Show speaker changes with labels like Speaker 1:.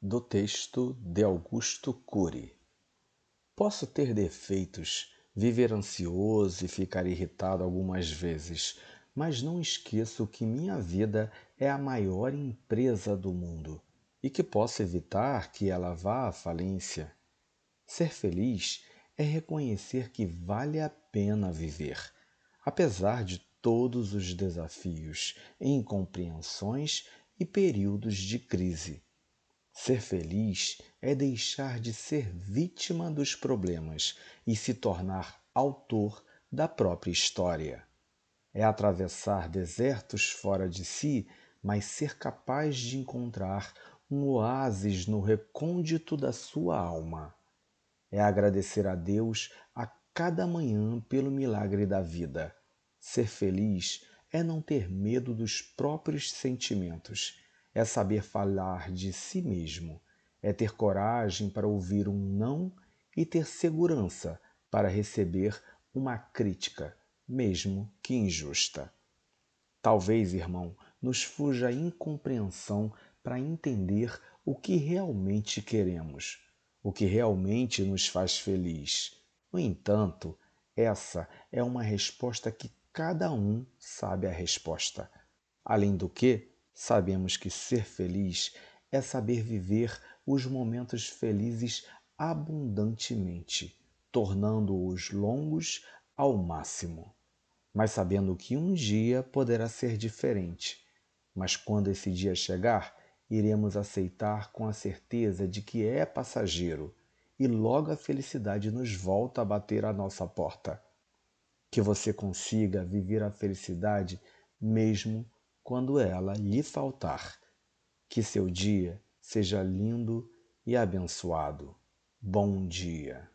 Speaker 1: do texto de Augusto Cury. Posso ter defeitos, viver ansioso e ficar irritado algumas vezes, mas não esqueço que minha vida é a maior empresa do mundo e que posso evitar que ela vá à falência. Ser feliz é reconhecer que vale a pena viver, apesar de todos os desafios, incompreensões e períodos de crise. Ser feliz é deixar de ser vítima dos problemas e se tornar autor da própria história. É atravessar desertos fora de si, mas ser capaz de encontrar um oásis no recôndito da sua alma. É agradecer a Deus a cada manhã pelo milagre da vida. Ser feliz é não ter medo dos próprios sentimentos é saber falar de si mesmo, é ter coragem para ouvir um não e ter segurança para receber uma crítica, mesmo que injusta. Talvez, irmão, nos fuja a incompreensão para entender o que realmente queremos, o que realmente nos faz feliz. No entanto, essa é uma resposta que cada um sabe a resposta. Além do que, Sabemos que ser feliz é saber viver os momentos felizes abundantemente, tornando-os longos ao máximo. Mas sabendo que um dia poderá ser diferente. Mas quando esse dia chegar, iremos aceitar com a certeza de que é passageiro e logo a felicidade nos volta a bater à nossa porta. Que você consiga viver a felicidade mesmo quando ela lhe faltar. Que seu dia seja lindo e abençoado. Bom dia.